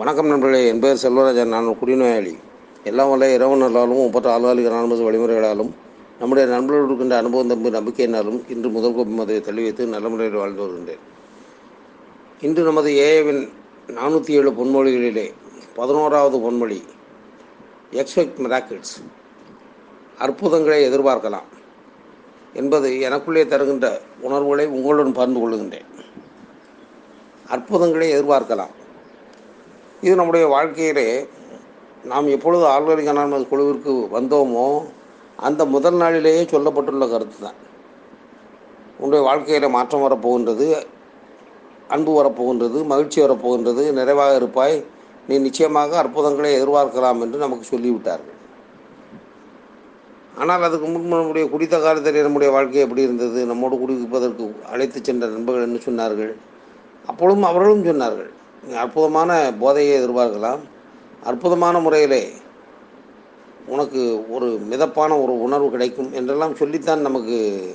வணக்கம் நண்பர்களே என் பேர் செல்வராஜன் நான் குடிநோயாளி. எல்லாம் வல்ல இரவு நல்லாலும் முப்பத்து ஆளுகாலிக நான்கு வழிமுறைகளாலும் நம்முடைய நண்பர்களோடு இருக்கின்ற அனுபவம் தம்பி நம்பிக்கையினாலும் இன்று முதல் கோப்பை அதை தள்ளி வைத்து நல்ல முறையில் வாழ்ந்து வருகின்றேன். இன்று நமது ஏஏவின் நானூற்றி ஏழு பொன்மொழிகளிலே பதினோராவது பொன்மொழி எக்ஸ்பெக்ட் மிராக்கிள்ஸ் அற்புதங்களை எதிர்பார்க்கலாம் என்பது எனக்குள்ளே தருகின்ற உணர்வுகளை உங்களுடன் பகிர்ந்து கொள்கின்றேன் அற்புதங்களை எதிர்பார்க்கலாம். இது நம்முடைய வாழ்க்கையிலே நாம் எப்பொழுது ஆழ்வரிக அனானமஸ் குழுவிற்கு வந்தோமோ அந்த முதல் நாளிலேயே சொல்லப்பட்டுள்ள கருத்து தான் உன்னுடைய வாழ்க்கையில் மாற்றம் வரப்போகின்றது அன்பு வரப்போகின்றது மகிழ்ச்சி வரப்போகின்றது நிறைவாக இருப்பாய். நீ நிச்சயமாக அற்புதங்களை எதிர்பார்க்கலாம் என்று நமக்கு சொல்லிவிட்டார்கள். ஆனால் அதுக்கு முன்பு நம்முடைய குடித்த காலத்தில் நம்முடைய வாழ்க்கை எப்படி இருந்தது? நம்மோடு குடிப்பதற்கு அழைத்து சென்ற நண்பர்கள் என்ன சொன்னார்கள்? அப்பொழுதும் அவர்களும் சொன்னார்கள். அற்புதமான போதையை எதிர்பார்க்கலாம். அற்புதமான முறையிலே உனக்கு ஒரு மிதப்பான ஒரு உணர்வு கிடைக்கும் என்றெல்லாம் சொல்லித்தான் நமக்கு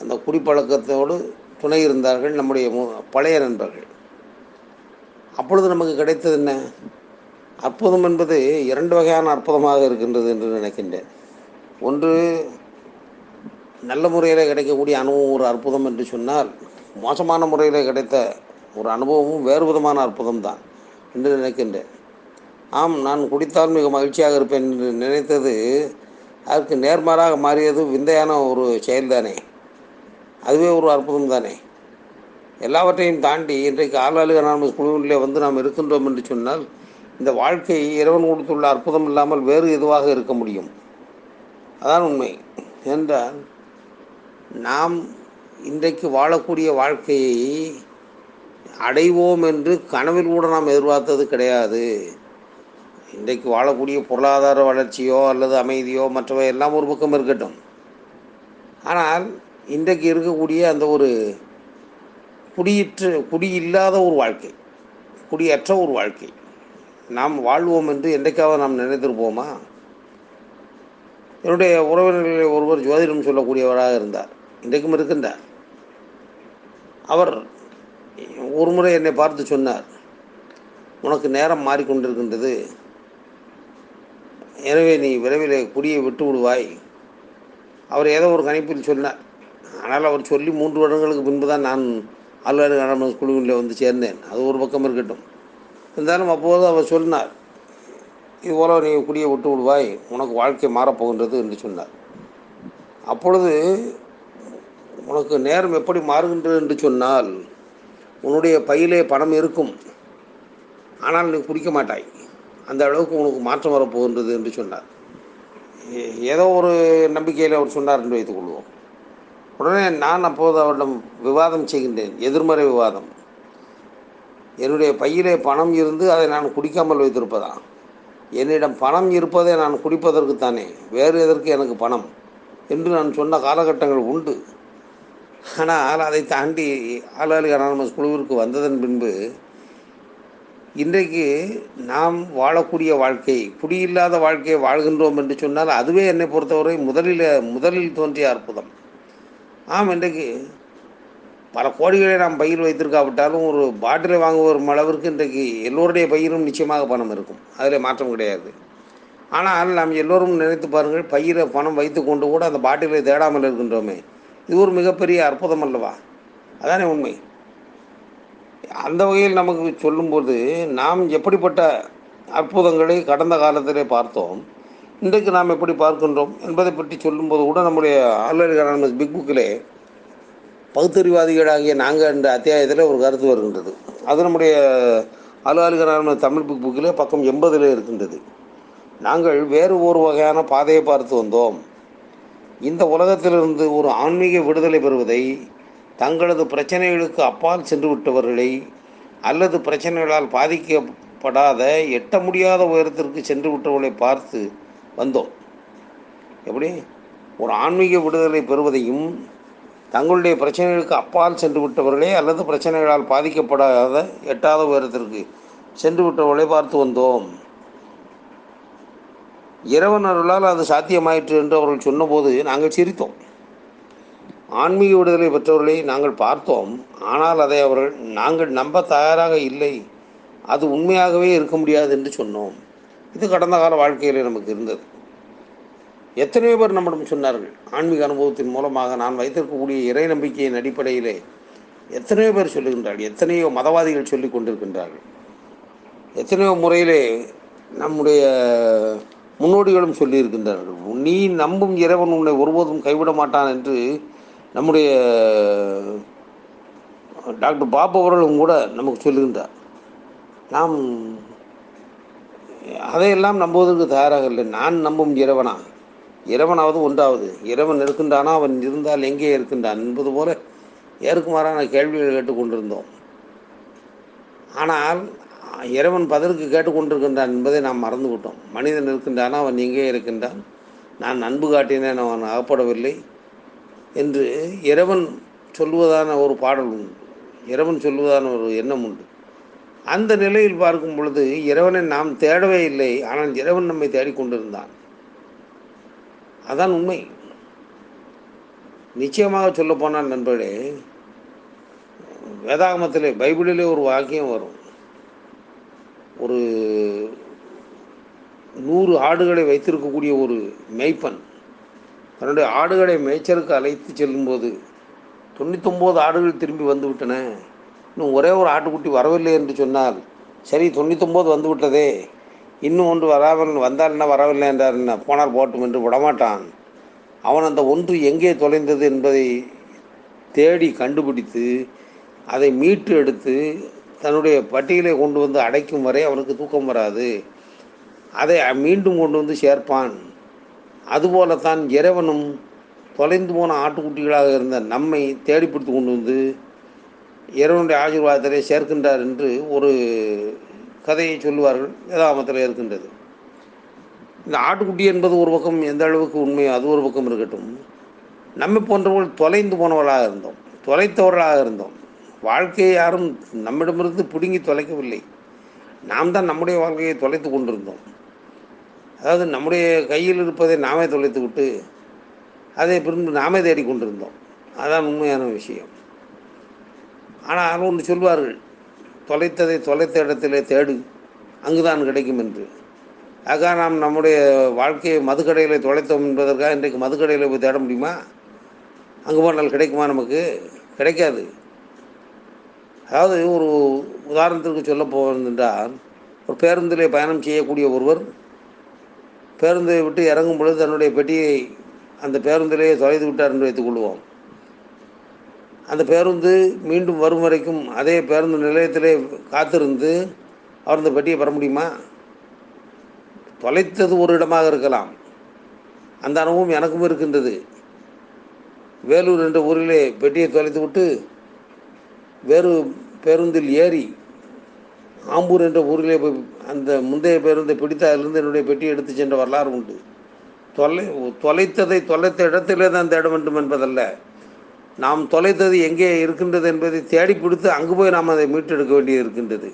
அந்த குடிப்பழக்கத்தோடு துணை இருந்தார்கள் நம்முடைய மு- பழைய நண்பர்கள். அப்பொழுது நமக்கு கிடைத்தது என்ன? அற்புதம் என்பது இரண்டு வகையான அற்புதமாக இருக்கின்றது என்று நினைக்கின்றேன். ஒன்று நல்ல முறையில் கிடைக்கக்கூடிய அனுபவம் ஒரு அற்புதம் என்று சொன்னால் மோசமான முறையில் கிடைத்த ஒரு அனுபவமும் வேறு விதமான அற்புதம் தான் என்று நினைக்கின்றேன். ஆம் நான் குடித்தால் மிக மகிழ்ச்சியாக இருப்பேன் என்று நினைத்தது அதற்கு நேர்மாறாக மாறியது விந்தையான ஒரு செயல்தானே. அதுவே ஒரு அற்புதம் தானே எல்லாவற்றையும் தாண்டி இன்றைக்கு ஆளாளு அனானமஸ் குழுவிலே வந்து நாம் இருக்கின்றோம் என்று சொன்னால் இந்த வாழ்க்கை இறைவன் கொடுத்துள்ள அற்புதம் இல்லாமல் வேறு எதுவாக இருக்க முடியும்? அதான் உண்மை. என்றால் நாம் இன்றைக்கு வாழக்கூடிய வாழ்க்கையை அடைவோம் என்று கனவில் கூட நாம் எதிர்பார்த்தது கிடையாது. இன்றைக்கு வாழக்கூடிய பொருளாதார வளர்ச்சியோ அல்லது அமைதியோ மற்றவை எல்லாம் ஒரு பக்கம் இருக்கட்டும். ஆனால் இன்றைக்கு இருக்கக்கூடிய அந்த ஒரு குடியிற்று குடியில்லாத ஒரு வாழ்க்கை குடியற்ற ஒரு வாழ்க்கை நாம் வாழ்வோம் என்று என்றைக்காவது நாம் நினைத்திருப்போமா? என்னுடைய உறவினர்களில் ஒருவர் ஜோதிடம் சொல்லக்கூடியவராக இருந்தார். இன்றைக்கும் இருக்கின்றார். அவர் ஒரு முறை என்னை பார்த்து சொன்னார் உனக்கு நேரம் மாறிக்கொண்டிருக்கின்றது. எனவே நீ விரைவில் குடியை விட்டு விடுவாய். அவர் ஏதோ ஒரு கணிப்பில் சொன்னார். ஆனால் அவர் சொல்லி மூன்று வருடங்களுக்கு பின்பு தான் நான் ஆழ்வார் அனாமஸ் குழுவில் வந்து சேர்ந்தேன். அது ஒரு பக்கம் இருக்கட்டும். இருந்தாலும் அப்போது அவர் சொன்னார் இதுபோல் நீ குடியை விட்டு விடுவாய். உனக்கு வாழ்க்கை மாறப்போகின்றது என்று சொன்னார். அப்பொழுது உனக்கு நேரம் எப்படி மாறுகின்றது என்று சொன்னால் உன்னுடைய பையிலே பணம் இருக்கும். ஆனால் நீ குடிக்க மாட்டாய். அந்த அளவுக்கு உனக்கு மாற்றம் வரப்போகின்றது என்று சொன்னார். ஏதோ ஒரு நம்பிக்கையில் அவர் சொன்னார் என்று வைத்துக்கொள்வோம் உடனே நான் அப்போது அவரிடம் விவாதம் செய்கின்றேன் எதிர்மறை விவாதம். என்னுடைய பையிலே பணம் இருந்து அதை நான் குடிக்காமல் வைத்திருப்பதா? என்னிடம் பணம் இருப்பதை நான் குடிப்பதற்குத்தானே? வேறு எதற்கு எனக்கு பணம்? என்று நான் சொன்ன காலகட்டங்கள் உண்டு. ஆனால் அதை தாண்டி ஆளாளி அனானமஸ் குழுவிற்கு வந்ததன் பின்பு இன்றைக்கு நாம் வாழக்கூடிய வாழ்க்கை குடியில்லாத வாழ்க்கையை வாழ்கின்றோம் என்று சொன்னால் அதுவே என்னை பொறுத்தவரை முதலில் முதலில் தோன்றிய அற்புதம். ஆம் இன்றைக்கு பல கோடிகளை நாம் பயிர் வைத்திருக்காவிட்டாலும் ஒரு பாட்டிலை வாங்க வரும் அளவிற்கு இன்றைக்கு எல்லோருடைய பயிரும் நிச்சயமாக பணம் இருக்கும். அதில் மாற்றம் கிடையாது. ஆனால் நாம் எல்லோரும் நினைத்து பாருங்கள் பயிரை பணம் வைத்துக்கொண்டு கூட அந்த பாட்டிலை தேடாமல் இருக்கின்றோமே. இது ஒரு மிகப்பெரிய அற்புதம் அல்லவா? அதானே உண்மை. அந்த வகையில் நமக்கு சொல்லும்போது நாம் எப்படிப்பட்ட அற்புதங்களை கடந்த காலத்திலே பார்த்தோம் இன்றைக்கு நாம் எப்படி பார்க்கின்றோம் என்பதை பற்றி சொல்லும்போது கூட நம்முடைய ஆளுநர் பிக் புக்கிலே பகுத்தறிவாதிகளாகிய நாங்கள் என்ற அத்தியாயத்தில் ஒரு கருத்து வருகின்றது. அது நம்முடைய அலுவலகரான தமிழ் புக் புக்கிலே பக்கம் எண்பதில் இருக்கின்றது. நாங்கள் வேறு ஒரு வகையான பாதையை பார்த்து வந்தோம். இந்த உலகத்திலிருந்து ஒரு ஆன்மீக விடுதலை பெறுவதை தங்களது பிரச்சனைகளுக்கு அப்பால் சென்று விட்டவர்களை அல்லது பிரச்சனைகளால் பாதிக்கப்படாத எட்ட முடியாத உயரத்திற்கு சென்று விட்டவர்களை பார்த்து வந்தோம். எப்படி? ஒரு ஆன்மீக விடுதலை பெறுவதையும் தங்களுடைய பிரச்சனைகளுக்கு அப்பால் சென்று விட்டவர்களே அல்லது பிரச்சனைகளால் பாதிக்கப்படாத எட்டாத உயரத்திற்கு சென்று விட்டவர்களை பார்த்து வந்தோம். இறைவன் அருளால் அது சாத்தியமாயிற்று என்று அவர்கள் சொன்னபோது நாங்கள் சிரித்தோம். ஆன்மீக விடுதலை பெற்றவர்களை நாங்கள் பார்த்தோம். ஆனால் அதை அவர்கள் நாங்கள் நம்ப தயாராக இல்லை. அது உண்மையாகவே இருக்க முடியாது என்று சொன்னோம். இது கடந்த கால வாழ்க்கையில் நமக்கு இருந்தது. எத்தனையோ பேர் நம்மிடம் சொன்னார்கள் ஆன்மீக அனுபவத்தின் மூலமாக நான் வைத்திருக்கக்கூடிய இறை நம்பிக்கையின் அடிப்படையிலே எத்தனையோ பேர் சொல்லுகின்றார்கள் எத்தனையோ மதவாதிகள் சொல்லி கொண்டிருக்கின்றார்கள். எத்தனையோ முறையிலே நம்முடைய முன்னோடிகளும் சொல்லியிருக்கின்றார்கள். நீ நம்பும் இறைவன் உன்னை ஒருபோதும் கைவிட மாட்டான் என்று நம்முடைய டாக்டர் பாபு அவர்களும் கூட நமக்கு சொல்லுகின்றார். நாம் அதையெல்லாம் நம்புவதற்கு தயாராக இல்லை. நான் நம்பும் இறைவனா? இறைவனாவது ஒன்றாவது. இறைவன் இருக்கின்றானா? அவன் இருந்தால் எங்கே இருக்கின்றான்? என்பது போல ஏற்குமாறான கேள்விகள் கேட்டுக்கொண்டிருந்தோம். ஆனால் இறைவன் பதிலுக்கு கேட்டுக்கொண்டிருக்கின்றான் என்பதை நாம் மறந்து விட்டோம் மனிதன் இருக்கின்றான்? அவன் எங்கே இருக்கின்றான்? நான் அன்பு காட்டினேன் அவன் அகப்படவில்லை என்று இறைவன் சொல்வதான ஒரு பாடல் உண்டு. இறைவன் சொல்வதான ஒரு எண்ணம் உண்டு. அந்த நிலையில் பார்க்கும் பொழுது இறைவனை நாம் தேடவே இல்லை ஆனால் இறைவன் நம்மை தேடிக்கொண்டிருந்தான். அதான் உண்மை. நிச்சயமாக சொல்லப்போனால் நண்பர்களே வேதாகமத்திலே பைபிளிலே ஒரு வாக்கியம் வரும். ஒரு நூறு ஆடுகளை வைத்திருக்கக்கூடிய ஒரு மேய்ப்பன் தன்னுடைய ஆடுகளை மேய்ச்சலுக்கு அழைத்து செல்லும்போது தொண்ணூத்தொம்போது ஆடுகள் திரும்பி வந்துவிட்டன இன்னும் ஒரே ஒரு ஆட்டுக்குட்டி வரவில்லை என்று சொன்னால் சரி தொண்ணூத்தொம்போது வந்து விட்டதே. இன்னும் ஒன்று வராமல் வந்தால் என்ன வரவில்லை என்றார். என்ன போனால் போட்டும் என்று விடமாட்டான். அவன் அந்த ஒன்று எங்கே தொலைந்தது என்பதை தேடி கண்டுபிடித்து அதை மீட்டு எடுத்து தன்னுடைய பட்டியலை கொண்டு வந்து அடைக்கும் வரை அவனுக்கு தூக்கம் வராது. அதை மீண்டும் கொண்டு வந்து சேர்ப்பான். அதுபோலத்தான் இறைவனும் தொலைந்து போன ஆட்டுக்குட்டிகளாக இருந்த நம்மை தேடி பிடித்து கொண்டு வந்து இறைவனுடைய ஆசீர்வாதத்திலே சேர்க்கின்றார் என்று ஒரு கதையை சொல்லுவார்கள். வேதாமத்தில் இருக்கின்றது. இந்த ஆட்டுக்குட்டி என்பது ஒரு பக்கம் எந்த அளவுக்கு உண்மையோ அது ஒரு பக்கம் இருக்கட்டும். நம்மை போன்றவர்கள் தொலைந்து போனவர்களாக இருந்தோம். தொலைத்தவர்களாக இருந்தோம். வாழ்க்கையை யாரும் நம்மிடமிருந்து பிடுங்கி தொலைக்கவில்லை. நாம் தான் நம்முடைய வாழ்க்கையை தொலைத்து கொண்டிருந்தோம். அதாவது நம்முடைய கையில் இருப்பதை நாமே தொலைத்து விட்டு அதை பின்பு நாமே தேடிக்கொண்டிருந்தோம் அதான் உண்மையான விஷயம். ஆனால் ஒன்று சொல்வார்கள் தொலைத்ததை தொலைத்த இடத்திலே தேடு அங்குதான் கிடைக்கும் என்று. ஆக நாம் நம்முடைய வாழ்க்கையை மதுக்கடையில் தொலைத்தோம் என்பதற்காக இன்றைக்கு மதுக்கடையில் போய் தேட முடியுமா? அங்கே போனால் கிடைக்குமா நமக்கு? கிடைக்காது. அதாவது ஒரு உதாரணத்திற்கு சொல்ல போவதென்றால் ஒரு பேருந்திலே பயணம் செய்யக்கூடிய ஒருவர் பேருந்தை விட்டு இறங்கும் பொழுது தன்னுடைய பெட்டியை அந்த பேருந்திலேயே தொலைத்து விட்டார் என்று வைத்துக் கொள்வோம். அந்த பேருந்து மீண்டும் வரும் வரைக்கும் அதே பேருந்து நிலையத்திலே காத்திருந்து அவர் அந்த பெட்டியை பெற முடியுமா? தொலைத்தது ஒரு இடமாக இருக்கலாம். அந்த அனுபவம் எனக்கும் இருக்கின்றது. வேலூர் என்ற ஊரிலே பெட்டியை தொலைத்து விட்டு வேறு பேருந்தில் ஏறி ஆம்பூர் என்ற ஊரிலே போய் அந்த முந்தைய பேருந்தை பிடித்து அதிலிருந்து என்னுடைய பெட்டியை எடுத்து சென்ற வரலாறு உண்டு. தொலை தொலைத்ததை தொலைத்த இடத்திலே தான் தேட வேண்டும் என்பதல்ல. நாம் தொலைத்தது எங்கே இருக்கின்றது என்பதை தேடி பிடித்து அங்கு போய் நாம் அதை மீட்டெடுக்க வேண்டியது இருக்கின்றது.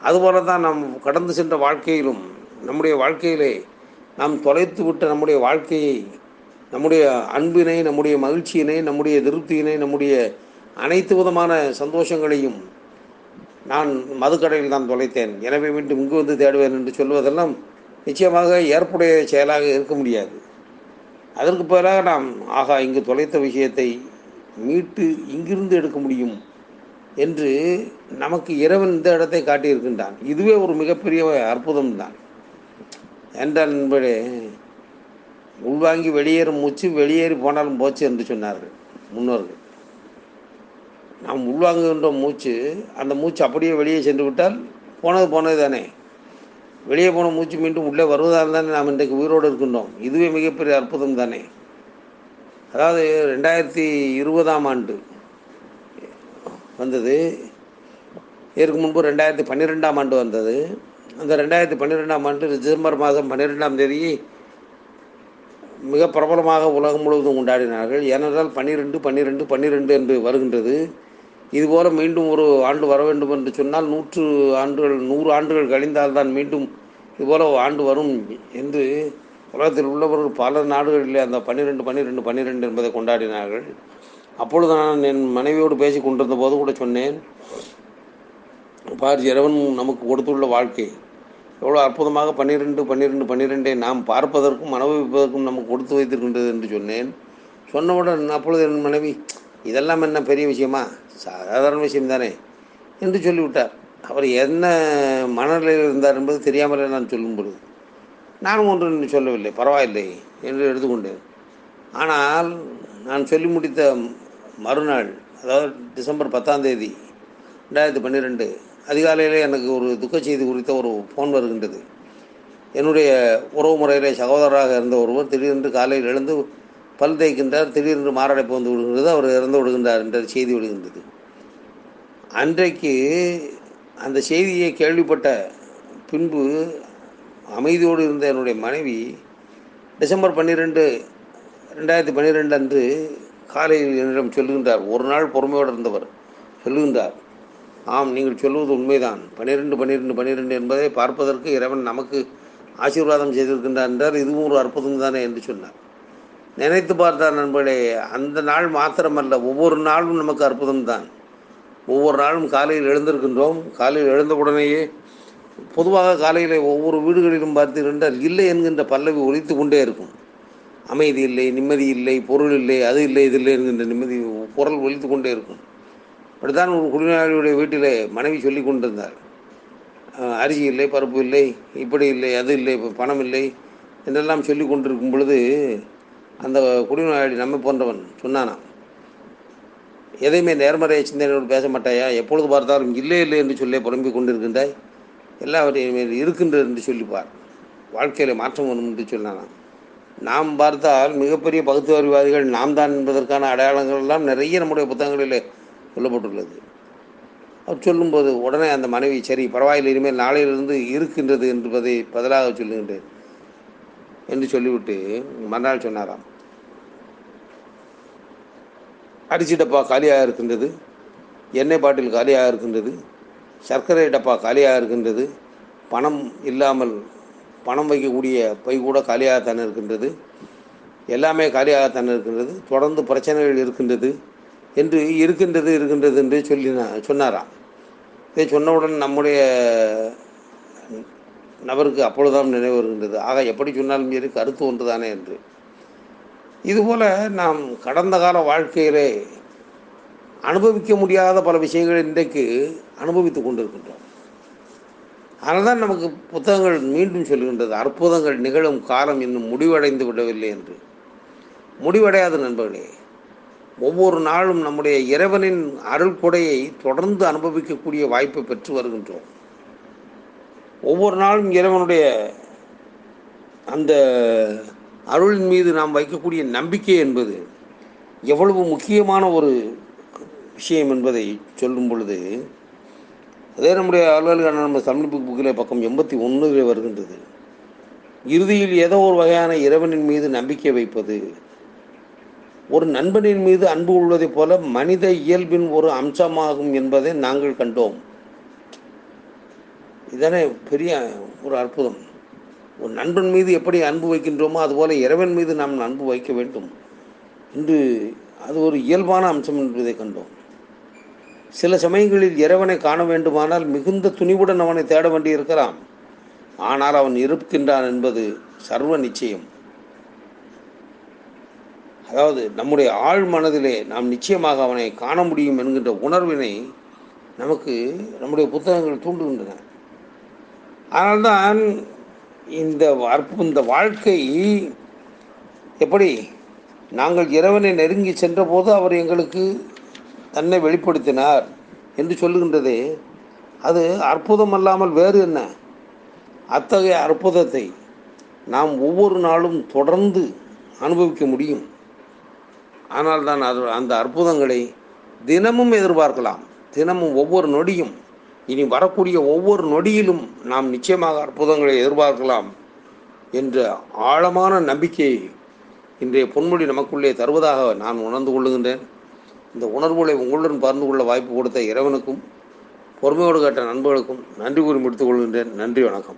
அதுபோல தான் நாம் கடந்து சென்ற வாழ்க்கையிலும் நம்முடைய வாழ்க்கையிலே நாம் தொலைத்து விட்ட நம்முடைய வாழ்க்கையை நம்முடைய அன்பினை நம்முடைய மகிழ்ச்சியினை நம்முடைய திருப்தியினை நம்முடைய அனைத்து விதமான சந்தோஷங்களையும் நான் மதுக்கடையில் தான் தொலைத்தேன். எனவே மீண்டும் இங்கு வந்து தேடுவேன் என்று சொல்வதெல்லாம் நிச்சயமாக ஏற்புடைய செயலாக இருக்க முடியாது. அதற்கு பதிலாக நாம் ஆகா இங்கு தொலைத்த விஷயத்தை மீட்டு இங்கிருந்து எடுக்க முடியும் என்று நமக்கு இறைவன் இந்த இடத்தை காட்டியிருக்கின்றான். இதுவே ஒரு மிகப்பெரிய அற்புதம் தான் என்றால் நண்பரே உள்வாங்கி வெளியேறும் மூச்சு வெளியேறி போனாலும் போச்சு என்று சொன்னார்கள் முன்னோர்கள். நாம் உள்வாங்குகின்ற மூச்சு அந்த மூச்சு அப்படியே வெளியே சென்று விட்டால் போனது போனது தானே. வெளியே போன மூச்சு மீண்டும் உள்ளே வருவதால் தானே நாம் இன்றைக்கு உயிரோடு இருக்கின்றோம். இதுவே மிகப்பெரிய அற்புதம் தானே. அதாவது ரெண்டாயிரத்தி இருபதாம் ஆண்டு வந்தது. இதற்கு முன்பு ரெண்டாயிரத்தி பன்னிரெண்டாம் ஆண்டு வந்தது. அந்த ரெண்டாயிரத்தி பன்னிரெண்டாம் ஆண்டு டிசம்பர் மாதம் பன்னிரெண்டாம் தேதி மிக பிரபலமாக உலகம் முழுவதும் கொண்டாடினார்கள் ஏனென்றால் பன்னிரெண்டு பன்னிரெண்டு பன்னிரெண்டு என்று வருகின்றது. இதுபோல மீண்டும் ஒரு ஆண்டு வர வேண்டும் என்று சொன்னால் நூற்று ஆண்டுகள் நூறு ஆண்டுகள் கழிந்தால்தான் மீண்டும் இதுபோல ஆண்டு வரும் என்று உலகத்தில் உள்ளவர்கள் பல நாடுகளில் அந்த பன்னிரெண்டு பன்னிரெண்டு பன்னிரெண்டு என்பதை கொண்டாடினார்கள். அப்பொழுது நான் என் மனைவியோடு பேசி கொண்டிருந்த போது கூட சொன்னேன் பார் இறைவன் நமக்கு கொடுத்துள்ள வாழ்க்கை எவ்வளோ அற்புதமாக பன்னிரெண்டு பன்னிரெண்டு பன்னிரெண்டை நாம் பார்ப்பதற்கும் அனுபவிப்பதற்கும் நமக்கு கொடுத்து வைத்திருக்கின்றது என்று சொன்னேன். சொன்னவுடன் அப்பொழுது என் மனைவி இதெல்லாம் என்ன பெரிய விஷயமா? சாதாரண விஷயம் தானே என்று சொல்லிவிட்டார். அவர் என்ன மனநிலையில் இருந்தார் என்பது தெரியாமலே நான் சொல்லும் பொழுது நானும் ஒன்று சொல்லவில்லை பரவாயில்லை என்று எடுத்துக்கொண்டேன். ஆனால் நான் சொல்லி முடித்த மறுநாள் அதாவது டிசம்பர் பத்தாம் தேதி ரெண்டாயிரத்தி பன்னிரெண்டு அதிகாலையில் எனக்கு ஒரு துக்க செய்தி குறித்த ஒரு ஃபோன் வருகின்றது. என்னுடைய உறவு முறையிலே சகோதரராக இருந்த ஒருவர் திடீரென்று காலையில் எழுந்து பல் தேய்க்கின்றார் திடீரென்று மாரடைப்பு வந்து விடுகின்றது அவர் இறந்து விடுகின்றார் என்ற செய்தி விடுகின்றது அன்றைக்கு அந்த செய்தியை கேள்விப்பட்ட பின்பு அமைதியோடு இருந்த என்னுடைய மனைவி டிசம்பர் பன்னிரெண்டு ரெண்டாயிரத்தி பன்னிரெண்டு அன்று காலையில் என்னிடம் சொல்லுகின்றார். ஒரு நாள் பொறுமையோடு இருந்தவர் சொல்லுகின்றார். ஆம் நீங்கள் சொல்லுவது உண்மைதான். பன்னிரெண்டு பன்னிரெண்டு பன்னிரெண்டு என்பதை பார்ப்பதற்கு இறைவன் நமக்கு ஆசீர்வாதம் செய்திருக்கின்றார் என்றார். இதுவும் ஒரு அற்புதம் தானே என்று சொன்னார். நினைத்து பார்த்தார் நண்பர்களே அந்த நாள் மாத்திரமல்ல ஒவ்வொரு நாளும் நமக்கு அற்புதம் தான் ஒவ்வொரு நாளும் காலையில் எழுந்திருக்கின்றோம். காலையில் எழுந்தவுடனேயே பொதுவாக காலையில் ஒவ்வொரு வீடுகளிலும் பார்த்தீர்கள் இல்லை என்கின்ற பல்லவி ஒலித்து கொண்டே இருக்கும். அமைதி இல்லை நிம்மதி இல்லை பொருள் இல்லை அது இல்லை இது இல்லை என்கின்ற நிம்மதி குரல் ஒலித்து கொண்டே இருக்கும். அப்படித்தான் ஒரு குடிநோயாளியுடைய வீட்டில் மனைவி சொல்லி கொண்டிருந்தார் அரிசி இல்லை பருப்பு இல்லை இப்படி இல்லை அது இல்லை பணம் இல்லை என்றெல்லாம் சொல்லி கொண்டிருக்கும் பொழுது அந்த குடிநோயாளி நம்மை போன்றவன் சொன்னானாம் எதையுமே நேர்மறை சிந்தனையோடு பேச மாட்டாயா? எப்பொழுது பார்த்தாலும் இல்லை இல்லை என்று சொல்லி புலம்பிக் கொண்டிருக்கின்றாய். எல்லாவற்றையும் இருக்கின்றது என்று சொல்லிப்பார். வாழ்க்கையில் மாற்றம் வரும் என்று சொன்னானாம் நாம் பார்த்தால் மிகப்பெரிய பகுத்தறிவாதிகள் நாம் தான் என்பதற்கான அடையாளங்கள் எல்லாம் நிறைய நம்முடைய புத்தகங்களில் சொல்லப்பட்டுள்ளது. அவர் சொல்லும்போது உடனே அந்த மனைவி சரி பரவாயில்லை இனிமேல் நாளையிலிருந்து இருக்கின்றது என்பதை பதிலாக சொல்லுகின்றேன் என்று சொல்லிவிட்டு மறுநாள் சொன்னாராம். அரிசி டப்பா காலியாக இருக்கின்றது எண்ணெய் பாட்டில் காலியாக இருக்கின்றது சர்க்கரை டப்பா காலியாக இருக்கின்றது பணம் இல்லாமல் பணம் வைக்கக்கூடிய பை கூட காலியாகத்தான் இருக்கின்றது எல்லாமே காலியாகத்தான் இருக்கின்றது தொடர்ந்து பிரச்சனைகள் இருக்கின்றது என்று இருக்கின்றது இருக்கின்றது என்று சொல்லி சொன்னாராம். இதை சொன்னவுடன் நம்முடைய நபருக்கு அப்பொழுதுதான் நினைவு வருகின்றது. ஆக எப்படி சொன்னாலும் சரி கருத்து ஒன்றுதானே என்று. இதுபோல் நாம் கடந்த கால வாழ்க்கையிலே அனுபவிக்க முடியாத பல விஷயங்கள் இன்றைக்கு அனுபவித்து கொண்டிருக்கின்றோம். அதனால் தான் நமக்கு புத்தகங்கள் மீண்டும் சொல்கின்றது அற்புதங்கள் நிகழும் காலம் இன்னும் முடிவடைந்து விடவில்லை என்று. முடிவடையாத நண்பர்களே ஒவ்வொரு நாளும் நம்முடைய இறைவனின் அருள் கொடையை தொடர்ந்து அனுபவிக்கக்கூடிய வாய்ப்பை பெற்று வருகின்றோம். ஒவ்வொரு நாளும் இறைவனுடைய அந்த அருளின் மீது நாம் வைக்கக்கூடிய நம்பிக்கை என்பது எவ்வளவு முக்கியமான ஒரு விஷயம் என்பதை சொல்லும் பொழுது அதே நம்முடைய அலுவலக நம்ம தமிழ் புக் புக்கில் பக்கம் எண்பத்தி ஒன்றில் வருகின்றது. இறுதியில் ஏதோ ஒரு வகையான இறைவனின் மீது நம்பிக்கை வைப்பது ஒரு நண்பனின் மீது அன்பு உள்ளதைப் போல மனித இயல்பின் ஒரு அம்சமாகும் என்பதை நாங்கள் கண்டோம். இதானே பெரிய ஒரு அற்புதம். ஒரு நண்பன் மீது எப்படி அன்பு வைக்கின்றோமோ அதுபோல இறைவன் மீது நாம் அன்பு வைக்க வேண்டும். என்று அது ஒரு இயல்பான அம்சம் என்பதை கண்டோம். சில சமயங்களில் இறைவனை காண வேண்டுமானால் மிகுந்த துணிவுடன் அவனை தேட வேண்டி இருக்கலாம் ஆனால் அவன் இருக்கின்றான் என்பது சர்வ நிச்சயம். அதாவது நம்முடைய ஆழ் மனதிலே நாம் நிச்சயமாக அவனை காண முடியும் என்கின்ற உணர்வினை நமக்கு நம்முடைய புத்தகங்கள் தூண்டுகின்றன. அதனால்தான் இந்த இந்த வாழ்க்கை எப்படி? நாங்கள் இறைவனை நெருங்கி சென்றபோது அவர் எங்களுக்கு தன்னை வெளிப்படுத்தினார் என்று சொல்லுகின்றதே. அது அற்புதம் அல்லாமல் வேறு என்ன? அத்தகைய அற்புதத்தை நாம் ஒவ்வொரு நாளும் தொடர்ந்து அனுபவிக்க முடியும். ஆனால் தான் அது அந்த அற்புதங்களை தினமும் எதிர்பார்க்கலாம். தினமும் ஒவ்வொரு நொடியும் இனி வரக்கூடிய ஒவ்வொரு நொடியிலும் நாம் நிச்சயமாக அற்புதங்களை எதிர்பார்க்கலாம் என்ற ஆழமான நம்பிக்கையை இன்றைய பொன்மொழி நமக்குள்ளே தருவதாக நான் உணர்ந்து கொள்ளுகின்றேன். இந்த உணர்வுகளை உங்களுடன் பகிர்ந்து கொள்ள வாய்ப்பு கொடுத்த இறைவனுக்கும் பொறுமையோடு கேட்ட நண்பர்களுக்கும் நன்றி கூறி முடித்துக் கொள்கின்றேன். நன்றி வணக்கம்.